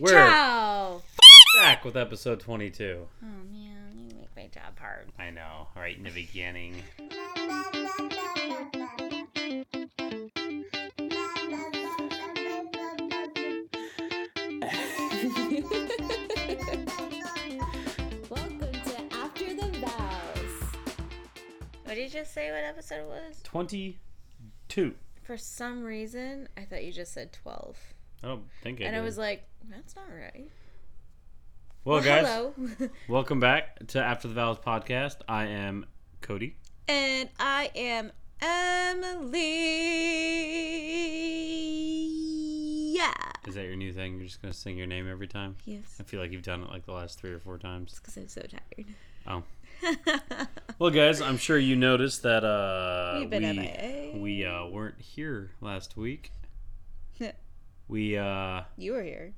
We're Ciao. back with episode 22. Oh man, you make my job hard. I know, right in the beginning. Welcome to After the Vows. What did you just say? What episode it was? 22. For some reason, I thought you just said twelve, I don't think I and I did. was like, "That's not right." well, guys, hello. welcome back to After the Vows podcast. I am Cody. and I am Emily. Yeah. Is that your new thing? You're just going to sing your name every time? Yes. I feel like you've done it like the last three or four times. Because I'm so tired. Oh. Well, guys, I'm sure you noticed that uh, we, we uh, weren't here last week. We uh, you were here.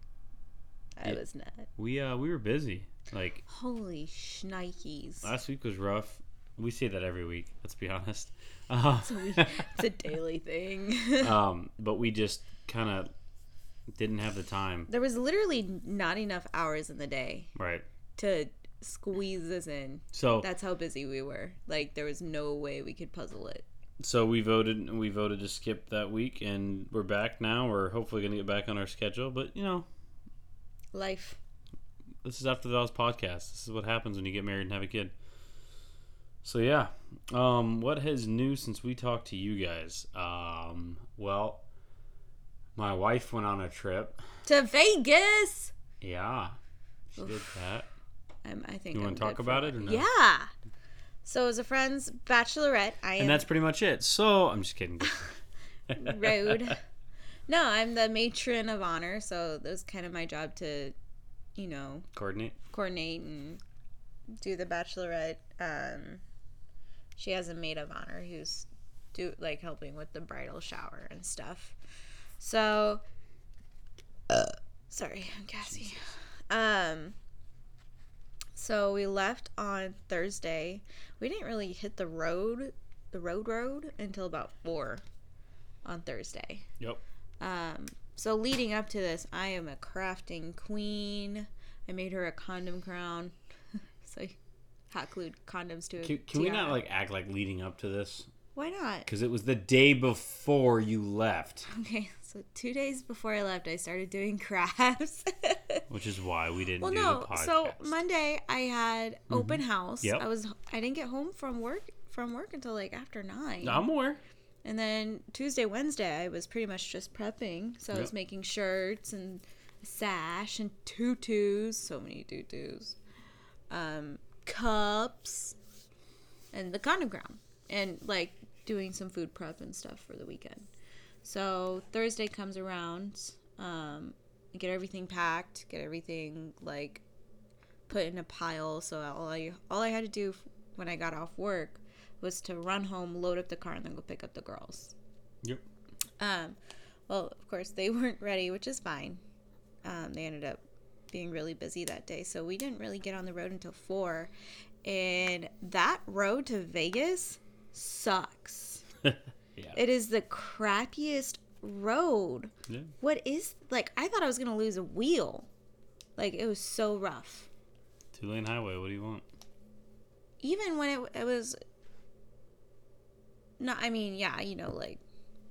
I Yeah. was not. we uh, we were busy. Like Holy shnikes. last week was rough. We say that every week. Let's be honest. Uh, So we- it's a daily thing. um, but we just kind of didn't have the time. there was literally not enough hours in the day Right. to squeeze this in. So That's how busy we were. Like there was no way we could puzzle it. so we voted we voted to skip that week and we're back now. We're hopefully going to get back on our schedule, but you know, Life. this is after the Vows podcast. This is what happens when you get married and have a kid. So yeah, um, what has new since we talked to you guys? Um, well, my wife went on a trip. To Vegas. Yeah, she did that. I'm, I think. You wanna talk about it or no? Yeah. So as a friend's bachelorette, I am And that's pretty much it. So I'm just kidding. road. No, I'm the matron of honor, so that was kind of my job to, you know, Coordinate. coordinate and do the bachelorette. Um, she has a maid of honor who's do like helping with the bridal shower and stuff. So, sorry, I'm gassy. Um, so we left on Thursday. We didn't really hit the road, the road road until about four on Thursday. Yep. Um, so leading up to this, I am a crafting queen. I made her a condom crown. so hot glued condoms to it. Can, can we not like act like leading up to this? Why not? Because it was the day before you left, Okay, so two days before I left, I started doing crafts. which is why we didn't well, do no. So Monday I had open house. Yep. I was I didn't get home from work from work until like after nine. I'm aware. And then Tuesday, Wednesday, I was pretty much just prepping. So I was making shirts and sash and tutus. So many tutus. Um, cups. And the crown. And like doing some food prep and stuff for the weekend. So Thursday comes around. Um, get everything packed, get everything like put in a pile. So all I all I had to do when I got off work was to run home, load up the car, and then go pick up the girls. Yep. Um, well, of course they weren't ready, which is fine. Um, they ended up being really busy that day, so we didn't really get on the road until four. And that road to Vegas sucks. yeah. It is the crappiest road. Yeah. What is like? I thought I was gonna lose a wheel. Like it was so rough. Two lane highway. What do you want? even when it, it was no i mean yeah you know like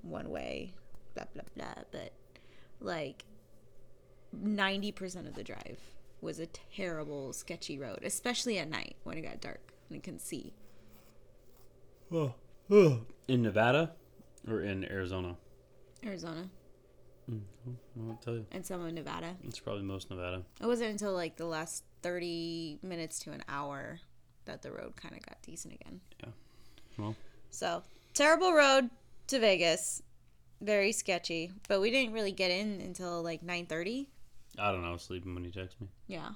one way blah blah blah but like 90% of the drive was a terrible sketchy road especially at night when it got dark and you can see Oh. oh. In Nevada or in Arizona? arizona mm, I won't tell you. and some of nevada It's probably most Nevada. it wasn't until like the last 30 minutes to an hour that the road kind of got decent again Yeah. Well. So terrible road to Vegas, very sketchy. But we didn't really get in until like nine thirty. I don't know. I was sleeping when you text me. Yeah.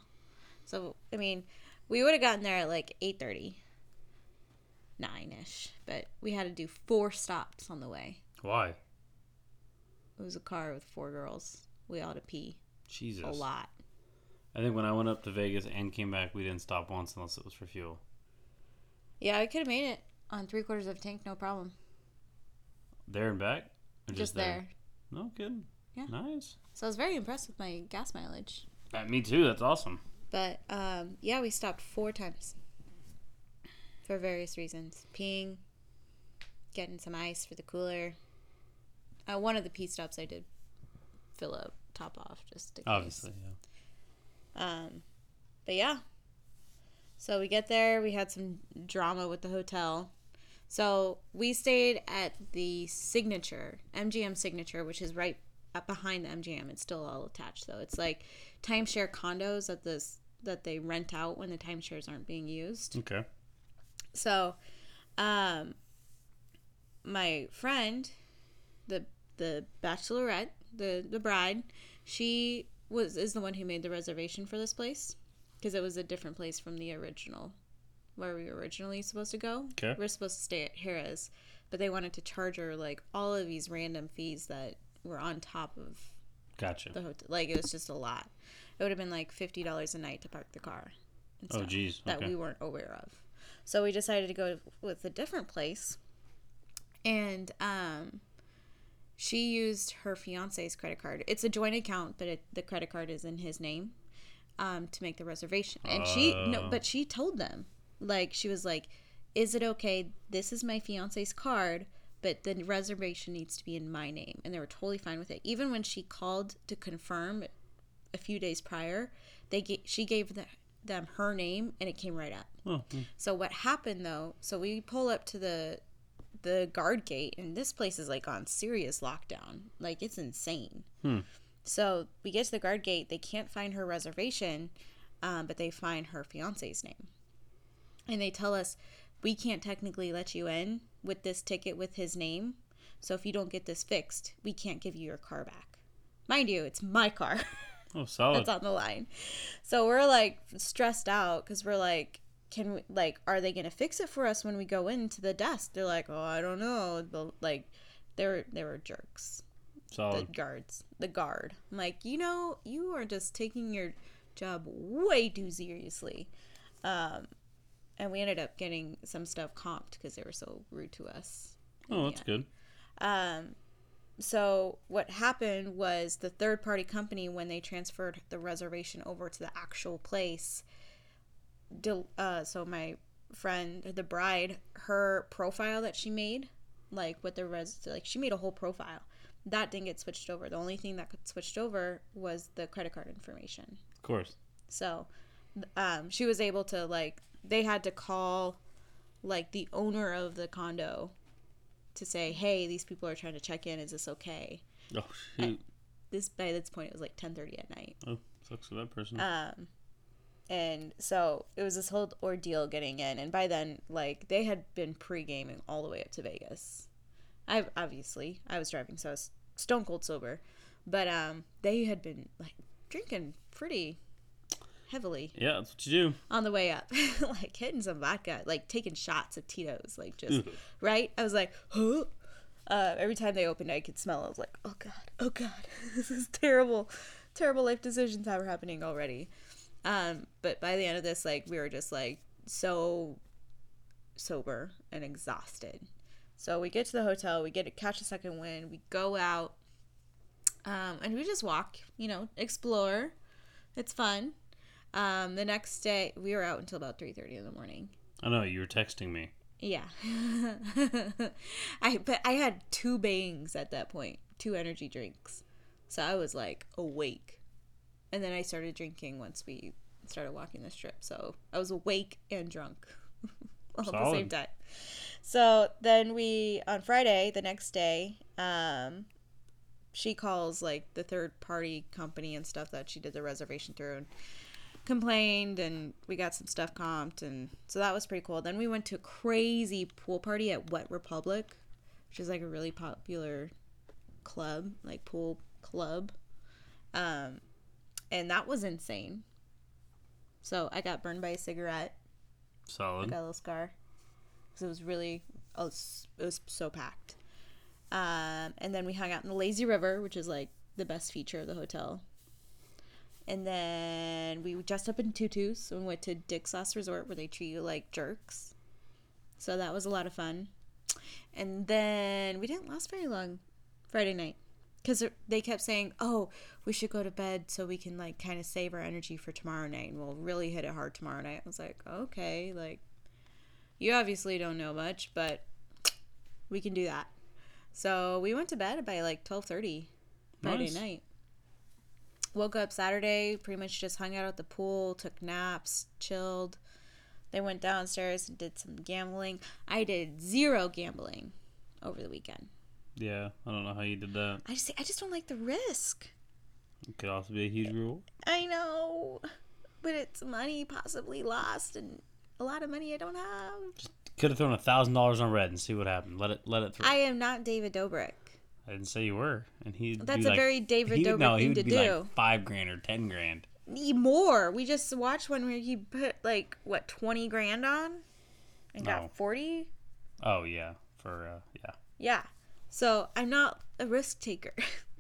So I mean, we would have gotten there at like eight thirty, nine ish. But we had to do four stops on the way. Why? It was a car with four girls. We all had to pee Jesus. a lot. I think when I went up to Vegas and came back, we didn't stop once unless it was for fuel. Yeah, I could have made it on three quarters of a tank, no problem. There and back? Or Just, there. No kidding. Nice. So I was very impressed with my gas mileage. Uh, me too. That's awesome. But um, yeah, we stopped four times for various reasons: peeing, getting some ice for the cooler. Uh, one of the pee stops I did fill up, top off, just case. Obviously, yeah. Um, but yeah. So we get there. We had some drama with the hotel. So we stayed at the Signature, MGM Signature, which is right up behind the MGM. It's still all attached though. It's like timeshare condos that this that they rent out when the timeshares aren't being used. Okay. So, um, my friend, the the bachelorette, the the bride, she was is the one who made the reservation for this place because it was a different place from the original where we were originally supposed to go. Okay. We are supposed to stay at Harrah's, but they wanted to charge her like all of these random fees that were on top of Gotcha. the hotel. Like it was just a lot. It would have been like fifty dollars a night to park the car. Oh, geez. That we weren't aware of. So we decided to go with a different place, and um, she used her fiance's credit card. It's a joint account, but it, the credit card is in his name um, to make the reservation. And she no, Oh. but she told them like she was like, "Is it okay? This is my fiance's card." But the reservation needs to be in my name, and they were totally fine with it. Even when she called to confirm a few days prior, they ga- she gave the, them her name, and it came right up. Oh, hmm. So what happened though? So we pull up to the the guard gate, and this place is like on serious lockdown. Like it's insane. Hmm. So we get to the guard gate. They can't find her reservation, um, but they find her fiance's name, and they tell us we can't technically let you in with this ticket with his name. So if you don't get this fixed, we can't give you your car back. Mind you, it's my car. oh, solid. that's on the line. So we're like stressed out because we're like, can we like, are they gonna fix it for us when we go into the desk? They're like, oh, I don't know. The like, they were they were jerks. The guards, the guard. I'm like, you know, you are just taking your job way too seriously. Um, and we ended up getting some stuff comped because they were so rude to us. Oh, that's good. Um, so what happened was the third party company when they transferred the reservation over to the actual place. del- Uh, so my friend, the bride, her profile that she made, like with the res, like she made a whole profile. That didn't get switched over. The only thing that got switched over was the credit card information. Of course. So, um, she was able to like they had to call like the owner of the condo to say, "Hey, these people are trying to check in. Is this okay?" Oh, shoot. This by this point it was like ten thirty at night, Oh, sucks for that person. um, and so it was this whole ordeal getting in. And by then, like they had been pre gaming all the way up to Vegas. I obviously I was driving, so I was stone cold sober, but um, they had been like drinking pretty heavily yeah, that's what you do. on the way up, like hitting some vodka, like taking shots of Tito's, like just Ugh. right. I was like, huh. Uh, every time they opened, I could smell. it. I was like, oh god, oh god, this is terrible, terrible life decisions that were happening already. Um, but by the end of this, like we were just like so sober and exhausted. So we get to the hotel, we get to catch a second wind, we go out, um, and we just walk, you know, explore. It's fun. Um, the next day, we were out until about three thirty in the morning. I know you were texting me. Yeah, I but I had two bangs at that point, two energy drinks, so I was like awake, and then I started drinking once we started walking the strip. So I was awake and drunk all at the same Solid. time. So then we on Friday, the next day, um, she calls like the third party company and stuff that she did the reservation through and complained and we got some stuff comped and so that was pretty cool. Then we went to a crazy pool party at Wet Republic, which is like a really popular club, like pool club. Um and that was insane. So I got burned by a cigarette. I Solid. got a little scar because it was really it was, it was so packed. Um, and then we hung out in the lazy river, which is like the best feature of the hotel. And then we dressed up in tutus and went to Dick's Last Resort, where they treat you like jerks. So that was a lot of fun. And then we didn't last very long. Friday night, because they kept saying, "Oh, we should go to bed so we can like kind of save our energy for tomorrow night, and we'll really hit it hard tomorrow night." I was like, "Okay, like you obviously don't know much, but we can do that." So we went to bed by like twelve thirty Friday Nice. night. Woke up Saturday, pretty much just hung out at the pool, took naps, chilled. They went downstairs and did some gambling. I did zero gambling over the weekend. Yeah, I don't know how you did that. I just I just don't like the risk. It could also be a huge rule. I know, but it's money possibly lost and a lot of money I don't have. Just Could have thrown a thousand dollars on red and see what happened. Let it let it through. I am not David Dobrik. I didn't say you were, and he. That's a very David he, Dobrik no, thing to do. Like Five grand or ten grand. Need more. We just watched one where he put like what twenty grand on, and got forty. Oh yeah, for uh, yeah, Yeah. So I'm not a risk taker.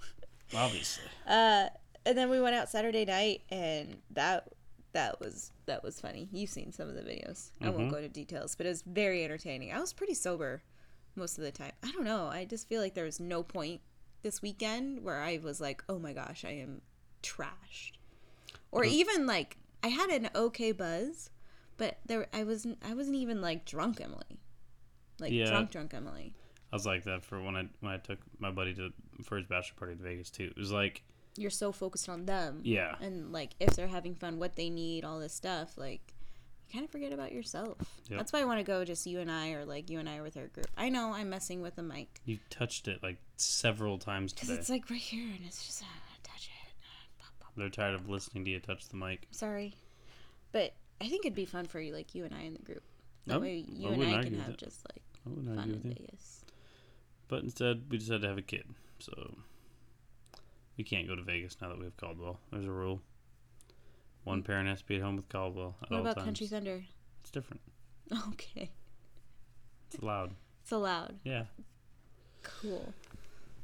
obviously. uh, and then we went out Saturday night, and that that was that was funny. You've seen some of the videos. I won't Mhm. go into details, but it was very entertaining. I was pretty sober most of the time. I don't know. I just feel like there was no point this weekend where I was like, "Oh my gosh, I am trashed," or even like I had an okay buzz, but there I wasn't. I wasn't even like drunk Emily, like Yeah. drunk drunk Emily. I was like that for when I when I took my buddy to for his bachelor party to Vegas too. It was like You're so focused on them. yeah, and like if they're having fun what they need all this stuff like kind of forget about yourself Yep. that's why i want to go just you and i or like you and i are with our group i know i'm messing with the mic you touched it like several times because today. it's like right here and it's just uh, touch it pop, pop. They're tired of listening to you touch the mic. sorry but i think it'd be fun for you like you and i in the group that Oh, way you I and i can have it. just like fun in vegas But instead, we decided to have a kid. So we can't go to Vegas now that we have Caldwell. There's a rule. One parent has to be at home with Caldwell at what all about times. country thunder It's different. okay It's allowed. it's allowed Yeah. Cool.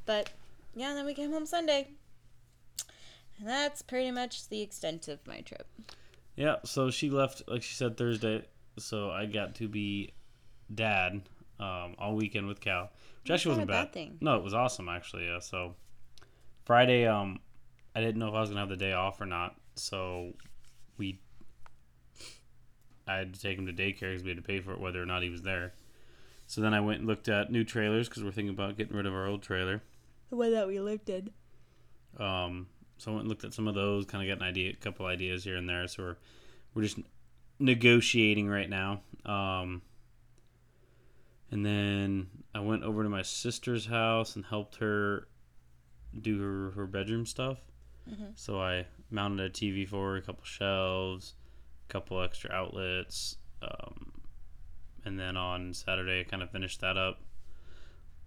But yeah, then we came home Sunday. And that's pretty much the extent of my trip. Yeah. So she left, like she said, Thursday. So I got to be dad um, all weekend with Cal, which That's actually wasn't a bad. bad thing. No, it was awesome actually. Yeah. So Friday, um, I didn't know if I was gonna have the day off or not. So we, I had to take him to daycare because we had to pay for it whether or not he was there. So then I went and looked at new trailers because we're thinking about getting rid of our old trailer. The one that we lived in. Um, so I went and looked at some of those, kind of got an idea, a couple ideas here and there. So we're we're just negotiating right now. Um, and then I went over to my sister's house and helped her do her, her bedroom stuff. Mhm. So I mounted a TV for her, a couple shelves, a couple extra outlets. Um, and then on Saturday, I kind of finished that up.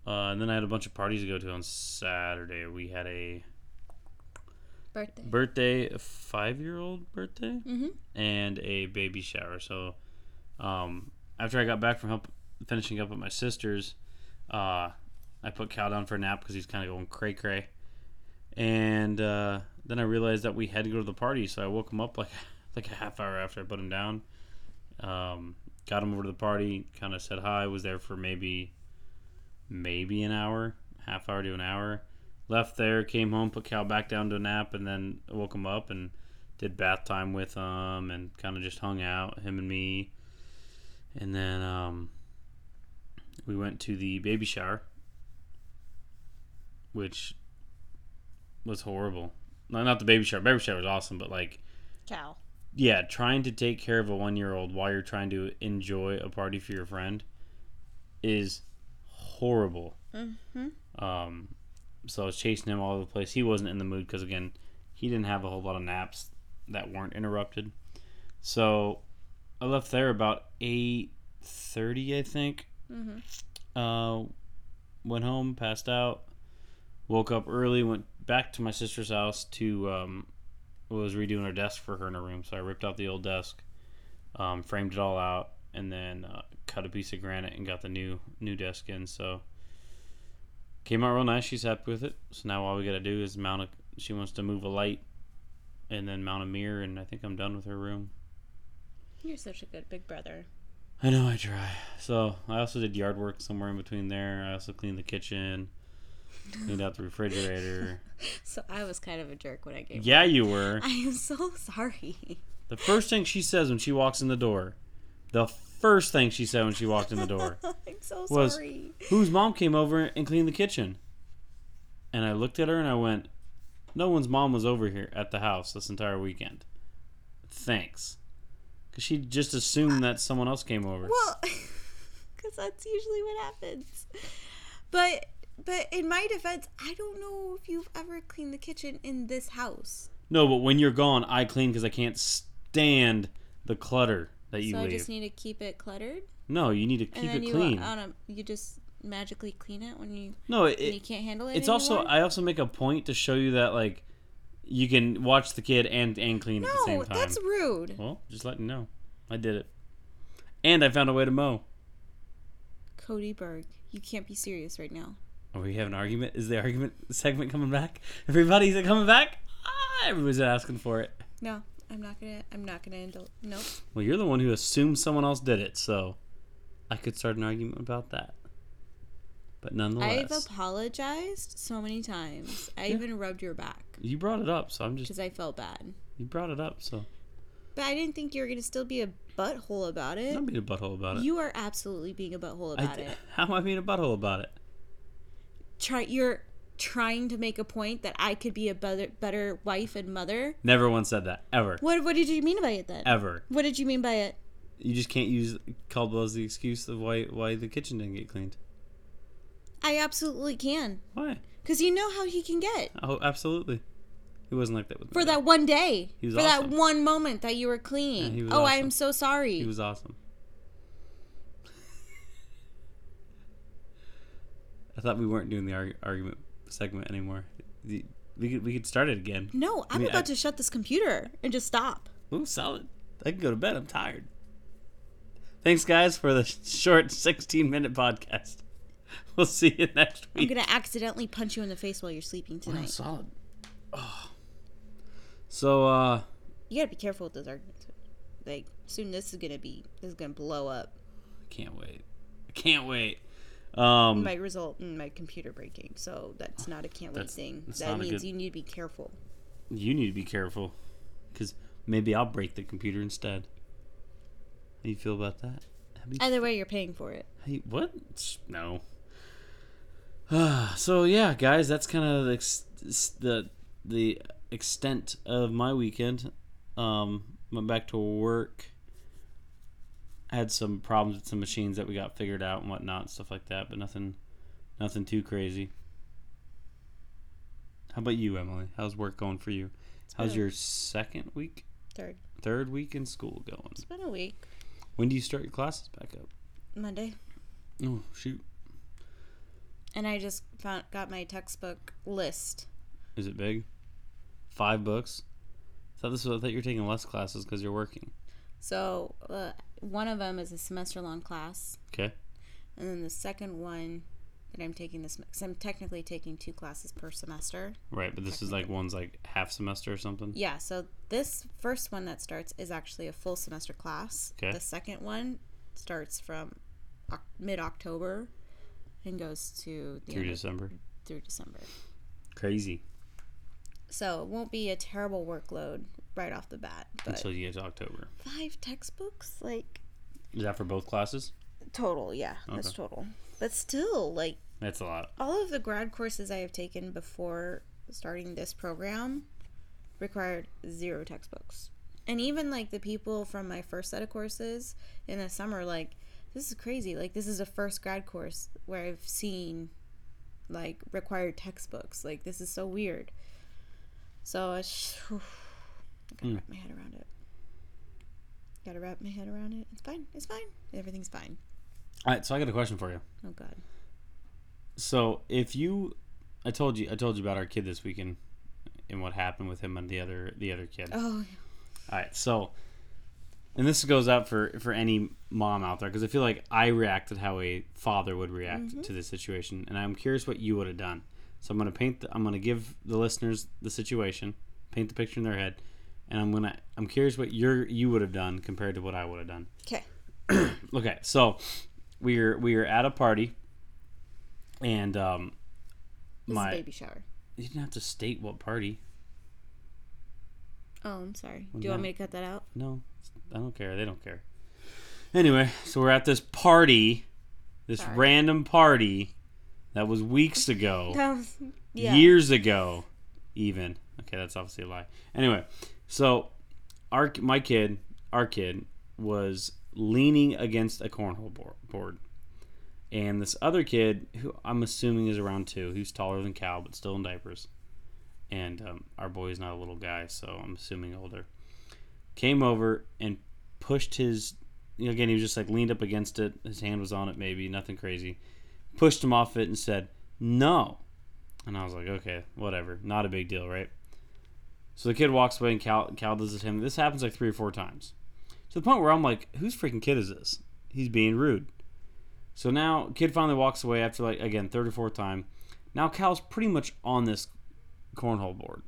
Uh, and then I had a bunch of parties to go to on Saturday. We had a Birthday. birthday, a five year old birthday, mm-hmm. and a baby shower. So, um, after I got back from help finishing up at my sister's, uh, I put Cal down for a nap because he's kind of going cray cray. And uh, then I realized that we had to go to the party, so I woke him up like like a half hour after I put him down. Um, got him over to the party, kind of said hi. Was there for maybe maybe an hour, half hour to an hour. Left there, came home, put Cal back down to a nap, and then woke him up and did bath time with him and kind of just hung out, him and me. And then um, we went to the baby shower, which was horrible. No, not the baby shower. Baby shower was awesome, but like, Cow. yeah, trying to take care of a one year old while you're trying to enjoy a party for your friend is horrible. Mm-hmm. Um, so I was chasing him all over the place. He wasn't in the mood because again, he didn't have a whole lot of naps that weren't interrupted. So I left there about eight thirty, I think. Mm-hmm. Uh, went home, passed out, woke up early, went back to my sister's house to um, was redoing her desk for her in her room. So I ripped out the old desk, um, framed it all out, and then uh, cut a piece of granite and got the new new desk in. So came out real nice. She's happy with it. So now all we got to do is mount a. She wants to move a light, and then mount a mirror, and I think I'm done with her room. You're such a good big brother. I know I try. So I also did yard work somewhere in between there. I also cleaned the kitchen. Cleaned out the refrigerator. So I was kind of a jerk when I gave. Yeah, you were. I am so sorry. The first thing she says when she walks in the door, the first thing she said when she walked in the door, I'm so Was- sorry. whose mom came over and cleaned the kitchen. And I looked at her and I went, no one's mom was over here at the house this entire weekend. Thanks. Because she just assumed that someone else came over. Well, because that's usually what happens. But but in my defense, I don't know if you've ever cleaned the kitchen in this house. No, but when you're gone, I clean because I can't stand the clutter that you so I just need to keep it cluttered, no, you need to keep it you clean. on a, you just magically clean it when you no, it, you can't handle it. it's also? I also make a point to show you that like you can watch the kid and and clean at the same no, time. that's rude. Well, just letting you know, I did it, and I found a way to mow. Cody Berg, you can't be serious right now. Are we having an argument? Is the argument segment coming back? Everybody's coming back? Ah, everybody's asking for it. No, I'm not gonna. I'm not gonna indulge. Nope. Well, you're the one who assumed someone else did it, so I could start an argument about that. But nonetheless, I've apologized so many times. I even rubbed your back you brought it up, so I'm just because I felt bad. you brought it up, so But I didn't think you were gonna still be a butthole about it. don't be a butthole about it. You are absolutely being a butthole about d- it. How am I being a butthole about it? Try you're trying to make a point that I could be a better better wife and mother. Never once said that ever, What what did you mean by it then? ever. What did you mean by it? You just can't use Caldwell as the excuse of why why the kitchen didn't get cleaned. I absolutely can. Why? Cuz you know how he can get. Oh, absolutely. He wasn't like that with For me. that one day. He was for awesome. that one moment that you were cleaning. Yeah, oh, awesome. I'm so sorry. He was awesome. I thought we weren't doing the arg- argument segment anymore. The, we could we could start it again. no, I'm mean, about I- to shut this computer and just stop. Ooh, solid. I can go to bed. I'm tired. Thanks, guys, for the short 16 minute podcast. We'll see you next week. I'm going to accidentally punch you in the face while you're sleeping Wow, tonight. solid. Oh. So, uh, You got to be careful with those arguments. Like soon this is to be this is going to blow up. I can't wait. I can't wait. Um, might result in my computer breaking. So that's not a can't wait thing. That means good- you need to be careful. you need to be careful because maybe I'll break the computer instead. How you feel about that? Either way, you're paying for it. Hey, what? No. so yeah, guys, that's kind of the, ex- the the extent of my weekend. Um, went back to work. Had some problems with some machines that we got figured out and whatnot, and stuff like that, but nothing, nothing too crazy. How about you, Emily? How's work going for you? How's your second week, Third. third week in school going? It's been a week. When do you start your classes back up? Monday. Oh shoot, And I just found got my textbook list. Is it big? Five books. I thought this was. I thought you were taking less classes because you're working. So uh, one of them is a semester long class, Okay. and then the second one that I'm taking this because I'm technically taking two classes per semester. Right, but this is like one's like half semester or something. Yeah, so this first one that starts is actually a full semester class. Okay. The second one starts from mid October and goes to the Through end of- December. through December. Crazy. So it won't be a terrible workload right off the bat. But Until you get to October. five textbooks, like Is that for both classes? total, yeah, that's total. But still, like That's a lot. all of the grad courses I have taken before starting this program required zero textbooks. And even like the people from my first set of courses in the summer, like, this is crazy. Like, this is the first grad course where I've seen like required textbooks. Like, this is so weird. So it's, I gotta Mm. wrap my head around it. Gotta wrap my head around it. It's fine. It's fine. Everything's fine. All right, so I got a question for you. Oh, God. So if you, I told you, I told you about our kid this weekend and what happened with him and the other the other kid. Oh, All right, so, and this goes out for for any mom out there because I feel like I reacted how a father would react to this situation, and I'm curious what you would have done. So I'm gonna paint. The, I'm gonna give the listeners the situation, paint the picture in their head, and I'm gonna. I'm curious what you're you would have done compared to what I would have done. okay. Okay, so we are we are at a party, and um, This my baby shower. you didn't have to state what party. Oh, I'm sorry. Well, Do you want me to cut that out? No, I don't care. They don't care. Anyway, so we're at this party, this Sorry. random party that was weeks ago, That was, yeah. years ago, even. Okay, that's obviously a lie. Anyway, so our my kid, our kid, was leaning against a cornhole board, and this other kid, who I'm assuming is around two, who's taller than Cal but still in diapers, and um, our boy is not a little guy, so I'm assuming older, came over and pushed his. Again, he was just like leaned up against it. His hand was on it, maybe nothing crazy. Pushed him off it and said, "No." And I was like, okay, whatever. Not a big deal, right? So the kid walks away and Cal, Cal does it to him. This happens like three or four times. To the point where I'm like, whose freaking kid is this? He's being rude. So now, kid finally walks away after like, again, third or fourth time. Now Cal's pretty much on this cornhole board.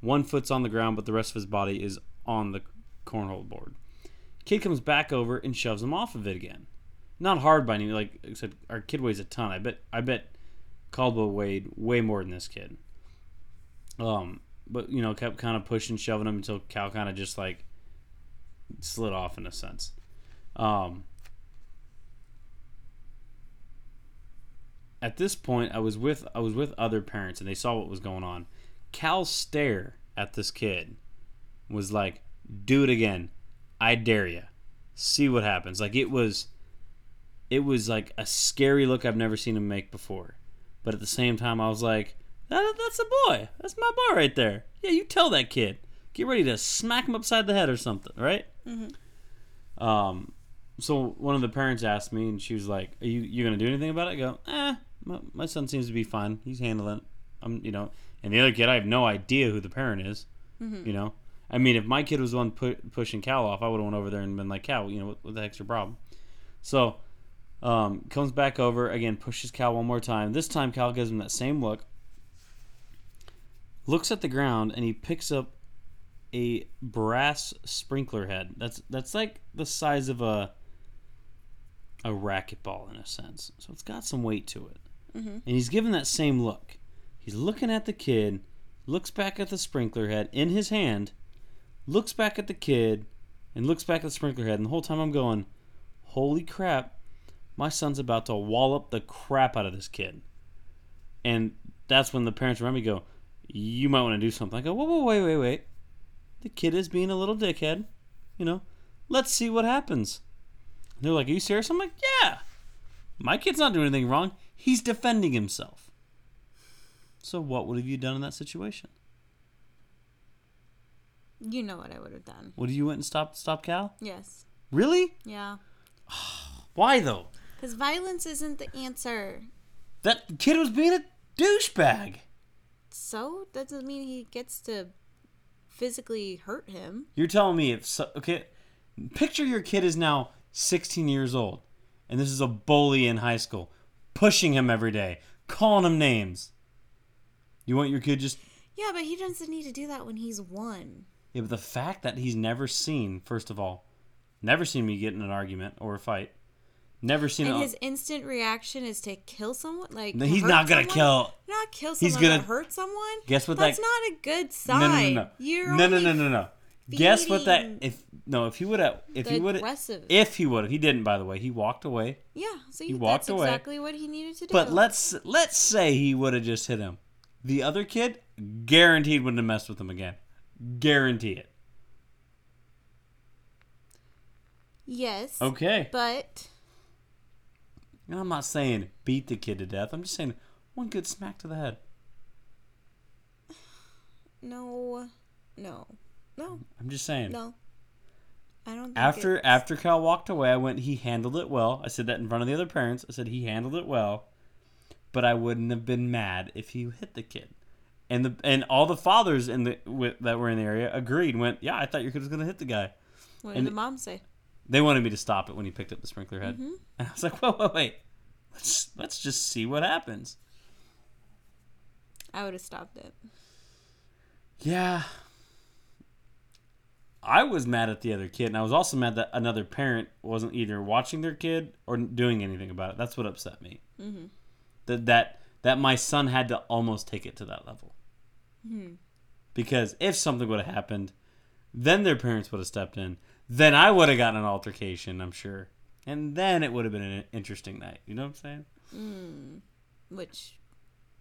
One foot's on the ground, but the rest of his body is on the cornhole board. Kid comes back over and shoves him off of it again. Not hard by any like said, our kid weighs a ton. I bet I bet Caldwell weighed way more than this kid. Um, but you know, kept kind of pushing, shoving him until Cal kind of just like slid off in a sense. Um, at this point, I was with I was with other parents, and they saw what was going on. Cal's stare at this kid was like, "Do it again, I dare you. See what happens." Like it was, it was like a scary look I've never seen him make before. But at the same time, I was like, that, "That's a boy. That's my boy right there. Yeah, you tell that kid. Get ready to smack him upside the head or something, right?" Mhm. Um, so one of the parents asked me, and she was like, "Are you you gonna do anything about it?" I go, "Eh, my, my son seems to be fine. He's handling it. I'm, you know." And the other kid, I have no idea who the parent is. Mhm. You know, I mean, if my kid was the one pu- pushing Cal off, I would have went over there and been like, "Cal, you know, what, what the heck's your problem?" So, um, comes back over again, pushes Cal one more time. This time, Cal gives him that same look. Looks at the ground and he picks up a brass sprinkler head. That's that's like the size of a a racquetball in a sense. So it's got some weight to it. Mm-hmm. And he's given that same look. He's looking at the kid, looks back at the sprinkler head in his hand, looks back at the kid, and looks back at the sprinkler head. And the whole time I'm going, holy crap, my son's about to wallop the crap out of this kid. And that's when the parents around me go, you might want to do something. I go, whoa, whoa, wait, wait, wait. The kid is being a little dickhead. You know, let's see what happens. And they're like, are you serious? I'm like, yeah. My kid's not doing anything wrong. He's defending himself. So what would have you done in that situation? You know what I would have done. Would have you went and stopped stop Cal? Yes. Really? Yeah. Why though? Because violence isn't the answer. That kid was being a douchebag. So doesn't mean he gets to physically hurt him. You're telling me if so, okay, picture your kid is now 16 years old, and this is a bully in high school, pushing him every day, calling him names. You want your kid just Yeah, but he doesn't need to do that when he's one. yeah, but the fact that he's never seen, first of all, never seen me get in an argument or a fight, never seen And a, his instant reaction is to kill someone. Like No, he's not gonna someone? kill- Not kill someone. He's gonna- hurt someone. Guess what That's that- not a good sign. no, no, no, You're no, no, no, no, no. Guess what that if no if he would have if he would have if he would have he didn't by the way he walked away Yeah, so He you, walked that's away. exactly what he needed to do. But let's let's say he would have just hit him. The other kid, guaranteed wouldn't have messed with him again. Guarantee it. yes. Okay. But And I'm not saying beat the kid to death. I'm just saying one good smack to the head. no, no, no, I'm just saying. no. I don't. Think After it's- after Cal walked away, I went. He handled it well. I said that in front of the other parents. I said he handled it well, but I wouldn't have been mad if he hit the kid. And the and all the fathers in the that were in the area agreed. Went, yeah, I thought your kid was gonna hit the guy. what did the mom say? They wanted me to stop it when he picked up the sprinkler head, Mm-hmm. and I was like, "Whoa, wait, wait. Let's let's just see what happens. I would have stopped it. Yeah. I was mad at the other kid, and I was also mad that another parent wasn't either watching their kid or doing anything about it. That's what upset me. Mm-hmm. That that that my son had to almost take it to that level. Because if something would have happened, then their parents would have stepped in. Then I would have gotten an altercation, I'm sure. And then it would have been an interesting night. You know what I'm saying? Hmm. Which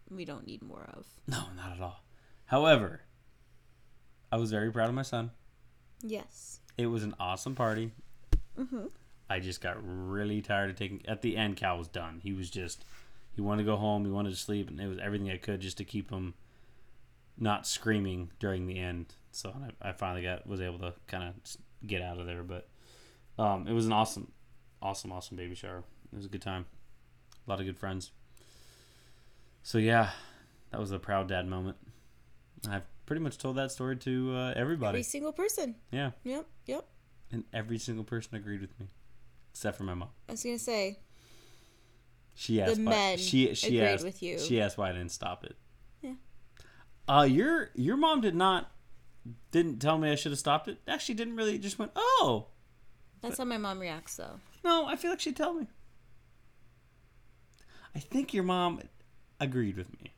we don't need more of. No, not at all. However, I was very proud of my son. Yes. It was an awesome party. Mm-hmm. I just got really tired of taking. At the end, Cal was done. He was just. He wanted to go home. He wanted to sleep, and it was everything I could just to keep him not screaming during the end. So I, I finally got was able to kind of get out of there. But um, it was an awesome, awesome, awesome baby shower. It was a good time. A lot of good friends. So yeah, that was a proud dad moment. I've pretty much told that story to uh, everybody. Every single person. Yeah, Yep. Yep. and every single person agreed with me, except for my mom. I was gonna say She asked why men she she agreed asked with you. she asked why I didn't stop it. Yeah. Uh your your mom did not didn't tell me I should have stopped it. Actually didn't really just went, "Oh." that's how my mom reacts though. No, I feel like she'd tell me. I think your mom agreed with me.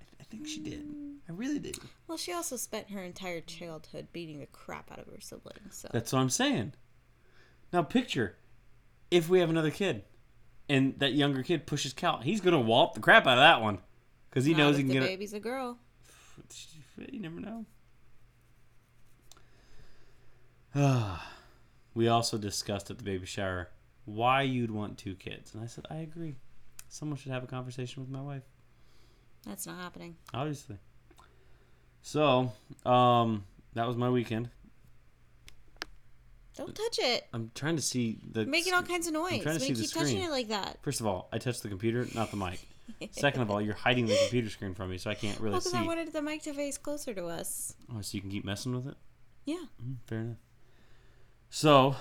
I, I think she did. I really did. Well, she also spent her entire childhood beating the crap out of her siblings. So That's what I'm saying. Now picture if we have another kid and that younger kid pushes Cal, he's going to wallop the crap out of that one cuz he Not knows he can the get it. baby's a girl. You never know. we also discussed at the baby shower why you'd want two kids, and I said I agree. Someone should have a conversation with my wife, That's not happening. obviously. So, um, that was my weekend. Don't touch it. I'm trying to see the You're making all kinds of noise trying to see you the keep touching screen. it like that. First of all, I touched the computer, not the mic. Second of all, you're hiding the computer screen from me, so I can't really Well, because. I wanted the mic to face closer to us. Oh, so you can keep messing with it. Yeah. Mm, fair enough. So,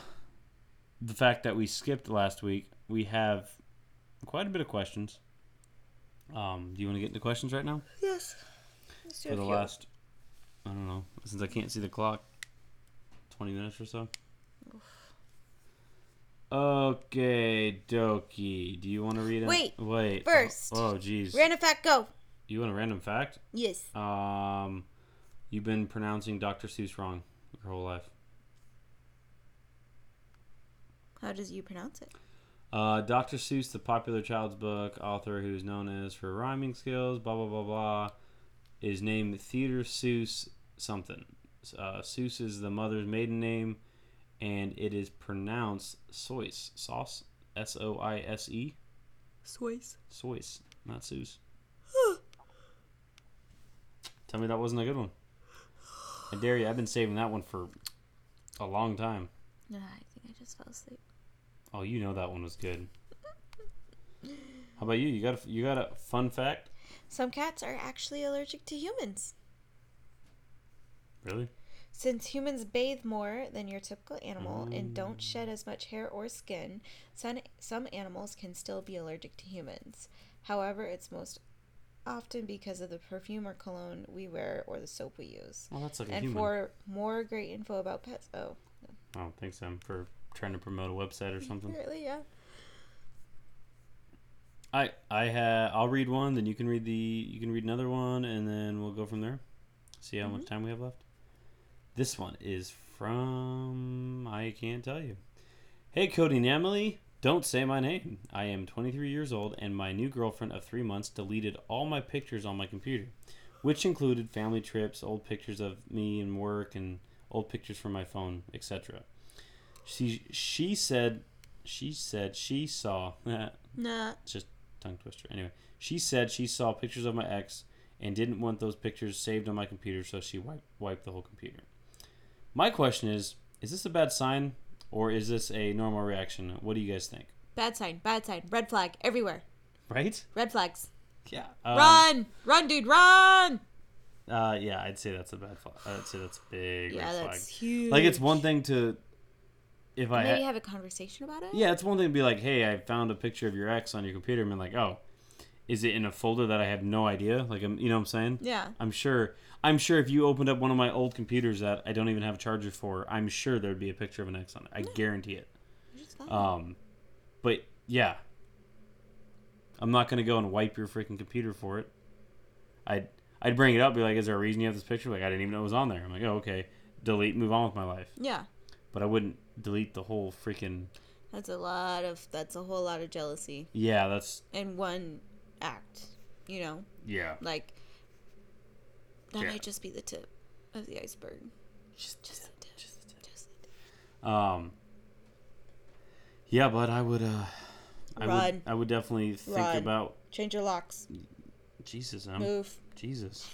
the fact that we skipped last week, we have quite a bit of questions. Um, do you want to get into questions right now? Yes. Let's do For the few. last, I don't know, since I can't see the clock, 20 minutes or so. Okay, dokie. Do you want to read it? Wait, Wait. first. Oh, jeez. Random fact, go. you want a random fact? Yes. Um, you've been pronouncing Dr. Seuss wrong your whole life. How does you pronounce it? Uh, Dr. Seuss, the popular child's book author who's known as for rhyming skills, blah blah blah blah, is named Theodore Seuss something. Uh, Seuss is the mother's maiden name, and it is pronounced Sois. Sauce? S O I S E? Swiss. Sois, not Seuss. Tell me that wasn't a good one. I dare you, I've been saving that one for a long time. No, I think I just fell asleep. Oh, you know that one was good. How about you? You got a, you got a fun fact? Some cats are actually allergic to humans. Really? Since humans bathe more than your typical animal and don't mm. shed as much hair or skin, some, some animals can still be allergic to humans. However, it's most often because of the perfume or cologne we wear or the soap we use. Well, that's like a And for more great info about pets, oh, oh, thanks, Sam, for trying to promote a website or something. really, yeah. I I ha I'll read one, then you can read the you can read another one, and then we'll go from there. See how much mm-hmm. time we have left. This one is from I can't tell you. Hey Cody and Emily, don't say my name. I am 23 years old, and my new girlfriend of three months deleted all my pictures on my computer, which included family trips, old pictures of me and work, and old pictures from my phone, etc. She she said she said she saw Nah. just tongue twister. Anyway, she said she saw pictures of my ex and didn't want those pictures saved on my computer, so she wiped wiped the whole computer. My question is: Is this a bad sign, or is this a normal reaction? What do you guys think? Bad sign, bad sign, red flag everywhere. Right? Red flags. Yeah. Um, run! Run, dude, run! Uh, yeah, I'd say that's a bad flag. I'd say that's a big Yeah, red that's flag. huge. Like it's one thing to if I Maybe had, have a conversation about it? Yeah, it's one thing to be like, hey, I found a picture of your ex on your computer, and be like, oh, is it in a folder that I have no idea? Like, I'm, you know what I'm saying? Yeah. I'm sure. I'm sure if you opened up one of my old computers that I don't even have a charger for, I'm sure there'd be a picture of an ex on it. I guarantee it. Um, but yeah, I'm not gonna go and wipe your freaking computer for it. I'd I'd bring it up, be like, "Is there a reason you have this picture?" Like, I didn't even know it was on there. I'm like, "Oh, okay." Delete, move on with my life. Yeah. But I wouldn't delete the whole freaking. That's a lot of that's a whole lot of jealousy Yeah, that's in one act. You know, yeah. like that Yeah. might just be the tip of the iceberg. Just, just the tip. Just the tip. Um. Yeah, but I would. uh I Run. would. I would definitely think Run. about Change your locks. Jesus. I'm, Move. Jesus.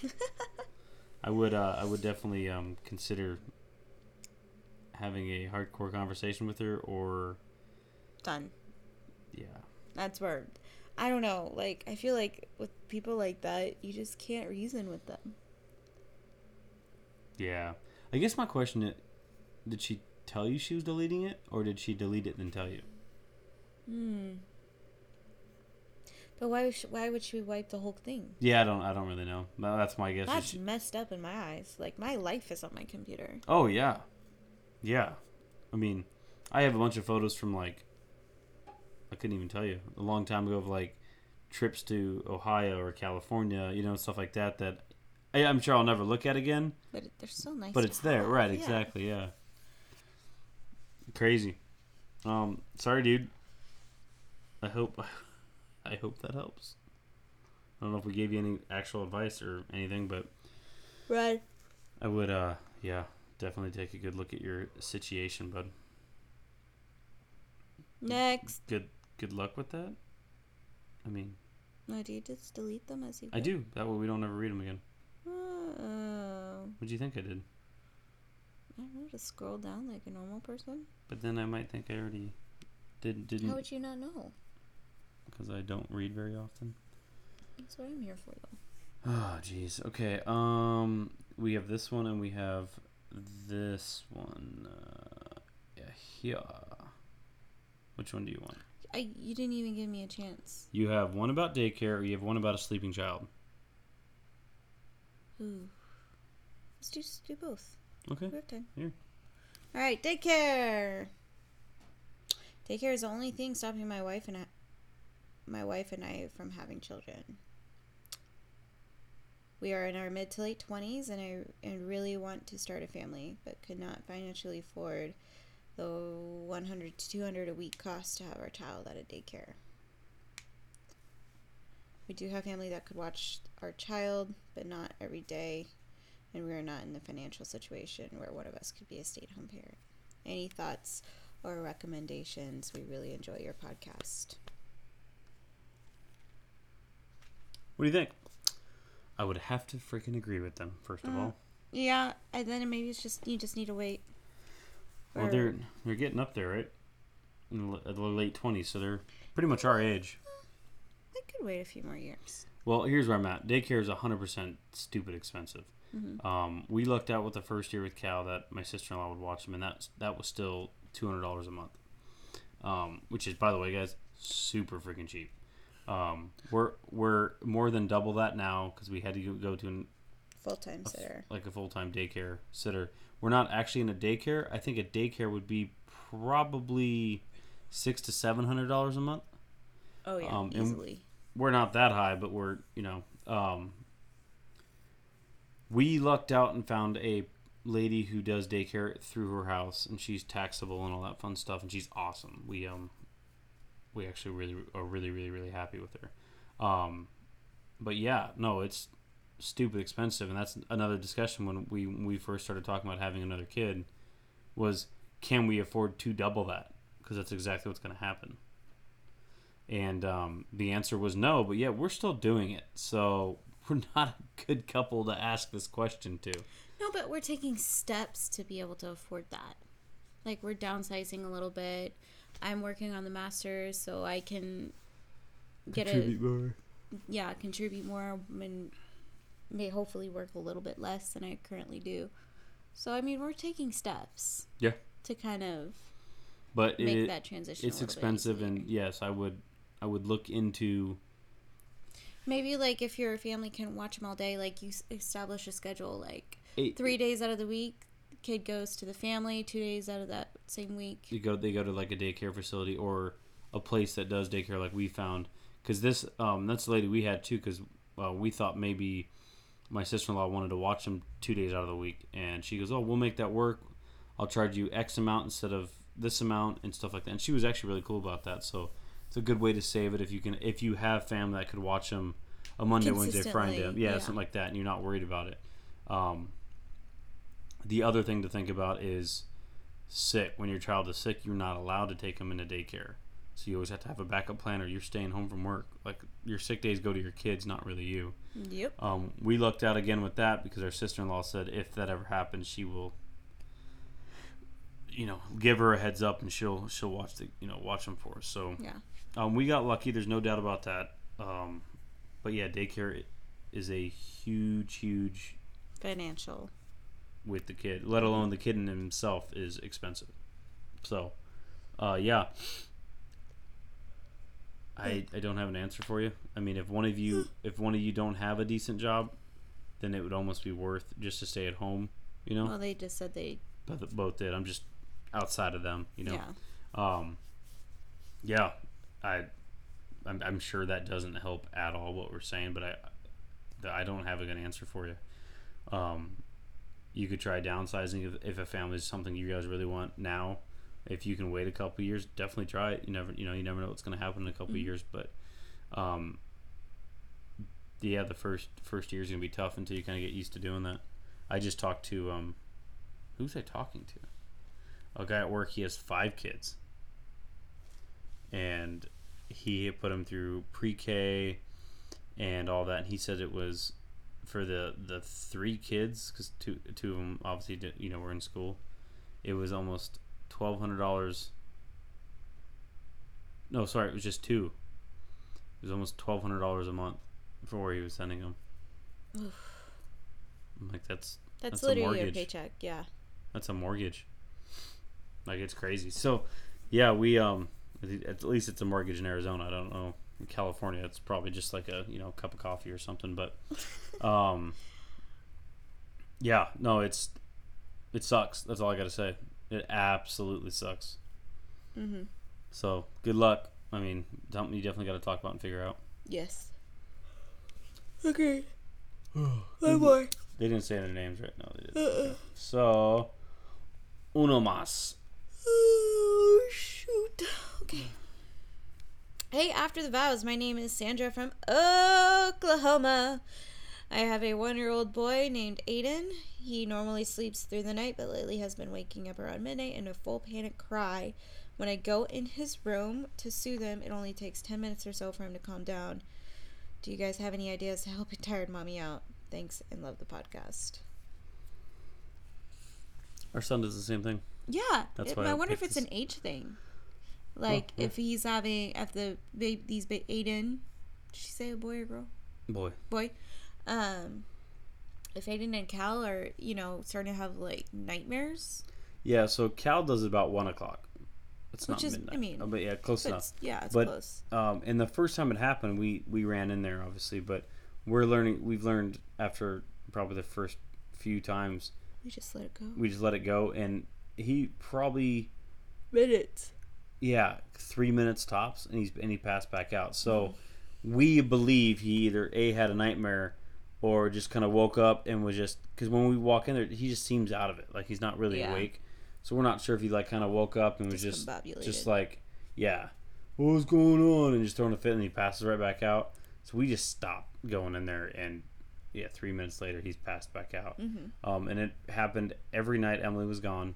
I would uh, I would definitely um, consider having a hardcore conversation with her or Done. yeah. That's where I don't know. Like I feel like with people like that, you just can't reason with them. Yeah. I guess my question is did she tell you she was deleting it or did she delete it and then tell you? Hmm. But why? sh- Why would she wipe the whole thing? Yeah, I don't I don't really know. That's my guess. That's she- messed up in my eyes. Like my life is on my computer. Oh yeah. Yeah. I mean, I have a bunch of photos from like I couldn't even tell you a long time ago of like trips to Ohio or California, you know, stuff like that that I, I'm sure I'll never look at again. But they're so nice. but it's there, right? Yeah. Exactly, yeah. Crazy. Um, sorry, dude. I hope, I hope that helps. I don't know if we gave you any actual advice or anything, but Right. I would, uh, yeah, definitely take a good look at your situation, bud. Next. Good, good luck with that. I mean, No, do you just delete them as you? I do. That way we don't ever read them again. Oh. What do you think I did? I don't know. Just scroll down like a normal person. But then I might think I already did didn't How would you not know? because I don't read very often. That's what I'm here for, though. Oh, jeez. Okay. Um, we have this one and we have this one. Uh, yeah, here. Which one do you want? I you didn't even give me a chance. You have one about daycare, or you have one about a sleeping child. Ooh. Let's do, do both. Okay. We have time. Here. All right, daycare. Daycare is the only thing stopping my wife and I, my wife and I from having children. We are in our mid to late twenties, and I and really want to start a family, but could not financially afford the one hundred to two hundred a week cost to have our child at a daycare. We do have family that could watch our child, but not every day, and we are not in the financial situation where one of us could be a stay-at-home parent. Any thoughts or recommendations? We really enjoy your podcast. What do you think? I would have to freaking agree with them first of Mm. all. Yeah, and then maybe it's just you just need to wait. Well, Or- they're they're getting up there, right? In the, late twenties, so they're pretty much our age. I could wait a few more years. Well, here's where I'm at. Daycare is 100% stupid expensive. Mm-hmm. Um, we looked out with the first year with Cal that my sister in law would watch them, and that that was still $200 a month. Um, which is, by the way, guys, super freaking cheap. Um, we're we're more than double that now because we had to go- to an, Full time sitter. like a full time daycare sitter. We're not actually in a daycare. I think a daycare would be probably six to seven hundred dollars a month. Oh yeah, um, easily. we're not that high, but we're you know, um, we lucked out and found a lady who does daycare through her house, and she's taxable and all that fun stuff, and she's awesome. We um, we actually really are really really really happy with her. Um, but yeah, no, it's stupid expensive, and that's another discussion when we when we first started talking about having another kid. Was can we afford to double that? Because that's exactly what's going to happen and um, the answer was no. But yeah, we're still doing it, so we're not a good couple to ask this question to. No, but we're taking steps to be able to afford that. Like we're downsizing a little bit. I'm working on the masters so I can get a more. yeah contribute more and may hopefully work a little bit less than I currently do. So I mean we're taking steps Yeah, to kind of but make it, that transition. it's a little bit expensive, and yes, I would I would look into maybe like if your family can watch them all day, like you establish a schedule like eight, three days out of the week. Kid goes to the family. Two days out of that same week. You go they go to like a daycare facility or a place that does daycare like we found because this um that's the lady we had too because uh, we thought maybe my sister-in-law wanted to watch them two days out of the week and she goes oh we'll make that work i'll charge you x amount instead of this amount and stuff like that and she was actually really cool about that so it's a good way to save it if you can if you have family that could watch them a monday wednesday friday yeah, yeah. something like that and you're not worried about it um, the other thing to think about is sick when your child is sick you're not allowed to take them into daycare so you always have to have a backup plan or you're staying home from work like your sick days go to your kids not really you Yep. um, we looked out again with that because our sister-in-law said if that ever happens she will you know give her a heads up and she'll she'll watch the you know watch them for us so Yeah. um, we got lucky there's no doubt about that um, but yeah daycare is a huge huge Financial. With the kid, let alone the kid in himself is expensive. So, uh, yeah. I, I don't have an answer for you. I mean, if one of you if one of you don't have a decent job, then it would almost be worth just to stay at home, you know. Well, they just said they. but the, both did. I'm just outside of them, you know. Yeah. Um, yeah, I, I'm, I'm sure that doesn't help at all what we're saying, but I, I don't have a good answer for you. Um, you could try downsizing if, if a family is something you guys really want now. If you can wait a couple years, definitely try it. You never, you know, you never know what's going to happen in a couple Mm-hmm. years, but, um, yeah, the first first year is going to be tough until you kind of get used to doing that. I just talked to um, who's I talking to? A guy at work. He has five kids, and he put them through pre-K and all that. And he said it was for the the three kids because two two of them obviously did, you know were in school. It was almost twelve hundred dollars. No, sorry, it was just two. It was almost twelve hundred dollars a month for where he was sending them. I'm like, that's That's, That's a literally your mortgage. paycheck. Yeah. that's a mortgage. Like it's crazy. So, yeah, we um at least it's a mortgage in Arizona. I don't know in California. It's probably just like a you know cup of coffee or something. But, um, yeah, no, it's it sucks. That's all I got to say. It absolutely sucks. Mm-hmm. So good luck. I mean, something you definitely got to talk about and figure out. Yes. Okay. Bye bye. They didn't say their names right now. They did. So, uno más. Oh shoot. Okay. Hey, after the vows, my name is Sandra from Oklahoma. I have a one-year-old boy named Aiden. He normally sleeps through the night, but lately has been waking up around midnight in a full panic cry. When I go in his room to soothe him, it only takes 10 minutes or so for him to calm down. Do you guys have any ideas to help a tired mommy out? Thanks and love the podcast. Our son does the same thing. Yeah, That's it- why I I wonder if it's this- an age thing. Like yeah. if he's having if the ba- these ba- Aiden, did she say a boy or girl? Boy. Boy, um, if Aiden and Cal are you know starting to have like nightmares, Yeah, so Cal does about one o'clock. It's Which not is- I mean, Oh, but yeah, close but enough. it's, yeah, it's But- close. Um, and the first time it happened, we we ran in there obviously, but we're learning. We've learned after probably the first few times, We just let it go. we just let it go, and he probably Minutes. Yeah three minutes tops, and he's and he passed back out. So we believe he either a had a nightmare or just kind of woke up and was just because when we walk in there, he just seems out of it, like he's not really Yeah. awake. So we're not sure if he like kind of woke up and was just just like yeah, what was going on, and just throwing a fit, and he passes right back out. So we just stopped going in there, and yeah, three minutes later he's passed back out. Mm-hmm. Um, and it happened every night. Emily was gone.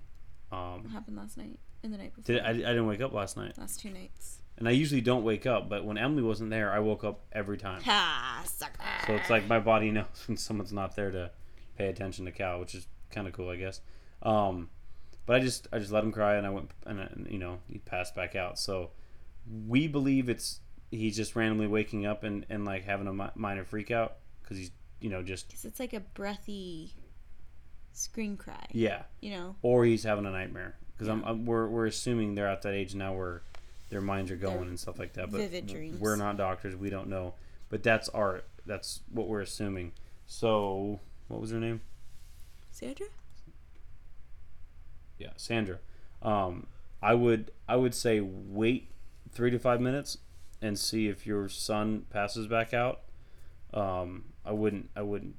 What Um, happened last night and the night before? did I, I didn't wake up last night, last two nights. and I usually don't wake up, but when Emily wasn't there, I woke up every time. Ha, sucker. So it's like my body knows when someone's not there to pay attention to Cal, which is kind of cool, I guess. Um, but I just I just let him cry, and I went and, and you know he passed back out. So we believe it's he's just randomly waking up and, and like having a mi- minor freak out because he's you know just 'Cause it's like a breathy scream cry. yeah, You know. or he's having a nightmare because I'm, I'm we're we're assuming they're at that age now where their minds are going They're and stuff like that. But vivid dreams. we're not doctors, we don't know. But that's our that's what we're assuming. So what was her name? Sandra. yeah, Sandra. Um, I would I would say wait three to five minutes, and see if your son passes back out. Um, I wouldn't. I wouldn't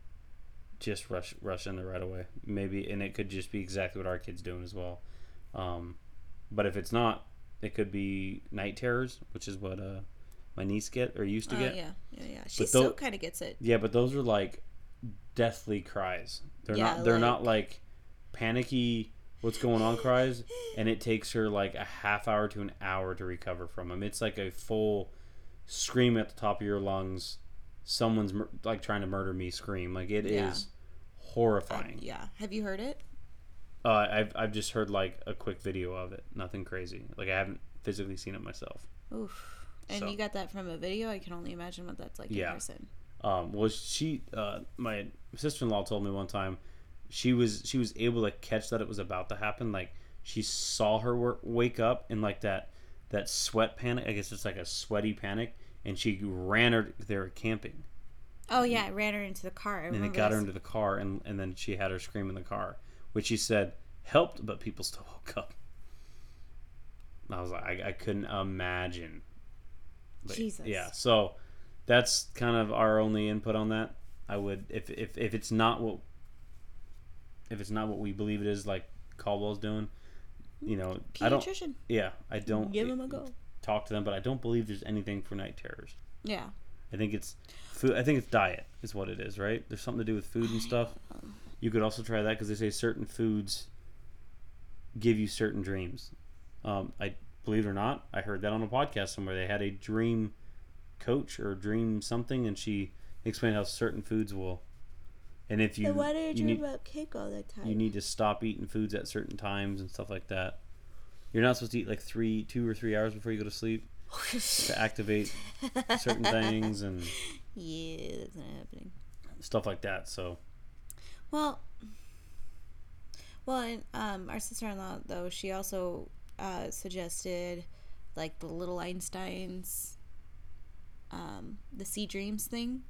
just rush rush in there right away. Maybe, and it could just be exactly what our kid's doing as well. Um, but if it's not, it could be night terrors, which is what uh, my niece get or used to Oh get. yeah, yeah, yeah. She But still tho- kind of gets it. Yeah, but those are like deathly cries. They're Yeah, not. They're like- not like panicky. What's going on? Cries, and it takes her like a half hour to an hour to recover from them. It's like a full scream at the top of your lungs. Someone's mur- like trying to murder me. Scream like it is Yeah. horrifying. Yeah. Have you heard it? Uh, I've I've just heard like a quick video of it. Nothing crazy. Like I haven't physically seen it myself. Oof. And So- you got that from a video. I can only imagine what that's like Yeah. in person. um, was she uh, my sister-in-law told me one time she was she was able to catch that it was about to happen like she saw her wor- wake up in like that that sweat panic i guess it's like a sweaty panic and she ran her they were camping Oh yeah, I ran her into the car. I and it got her into the car and, and then she had her scream in the car which she said helped but people still woke up i was like i, I couldn't imagine But, Jesus. yeah so that's kind of our only input on that i would if if, if it's not what if it's not what we believe it is like caldwell's doing you know i don't yeah i don't Give him a go. talk to them but i don't believe there's anything for night terrors Yeah. I think it's food. I think it's diet is what it is, right? There's something to do with food and stuff. You could also try that because they say certain foods give you certain dreams. Um, I believe it or not, I heard that on a podcast somewhere. They had a dream coach or dream something, and she explained how certain foods will. And if you Then why do you, you dream need about cake all the time? you need to stop eating foods at certain times and stuff like that. You're not supposed to eat like three, two or three hours before you go to sleep to activate certain things and yeah, that's not happening. stuff like that. So Well, well, and, um, our sister-in-law though she also uh, suggested like the little Einsteins, um, the sea dreams thing,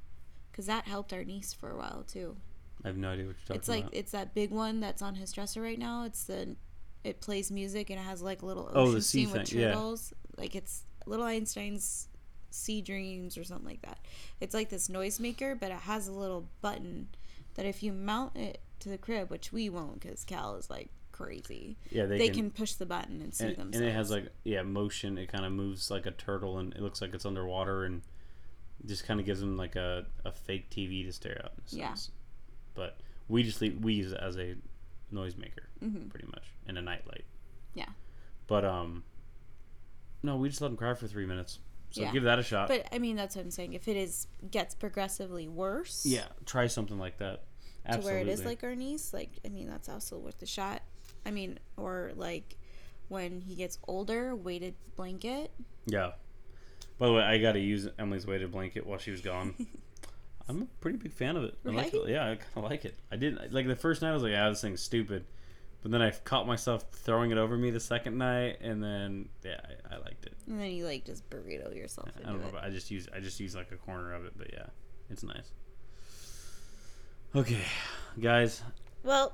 because that helped our niece for a while too. I have no idea what you're talking It's like about. it's that big one that's on his dresser right now. It's the it plays music and it has like a little Oh, ocean the sea scene with thing, yeah. turtles. Like it's little Einstein's sea dreams or something like that. It's like this noisemaker, but it has a little button that if you mount it to the crib, which we won't because Cal is like crazy. yeah, they, They, can, can, push the button and see and, themselves. and it has like yeah motion. It kind of moves like a turtle, and it looks like it's underwater, and just kind of gives them like a, a fake TV to stare at. Yeah. But we just leave, we use it as a noisemaker, Mhm. pretty much, and a nightlight. Yeah. But um, no, we just let them cry for three minutes. So Yeah. give that a shot. But I mean, that's what I'm saying. If it is gets progressively worse, yeah, try something like that. to where it is like our niece, like I mean, that's also worth the shot. I mean, or like when he gets older, weighted blanket. Yeah. By the way, I got to use Emily's weighted blanket while she was gone. I'm a pretty big fan of it. I like it. Yeah, I kind of like it. I didn't like the first night. I was like, "Ah, this thing's stupid," but then I caught myself throwing it over me the second night, and then yeah, I, I liked it. And then you like just burrito yourself I into don't know. it. But I just use I just use like a corner of it, but yeah, it's nice. Okay, guys. Well,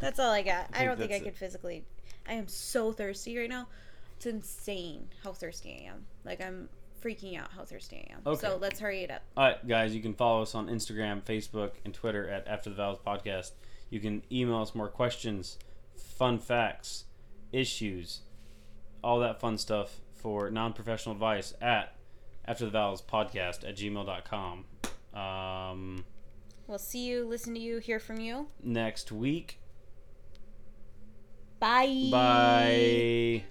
that's all I got. I, think don't think I that's it. could physically. I am so thirsty right now. It's insane how thirsty I am. Like I'm freaking out how thirsty I am. Okay. So let's hurry it up. All right, guys, you can follow us on Instagram, Facebook, and Twitter at After the Vows Podcast. You can email us more questions, fun facts, issues, all that fun stuff for non professional advice at After the Vows Podcast at gmail.com. Um, We'll see you, listen to you, hear from you. next week. Bye. Bye.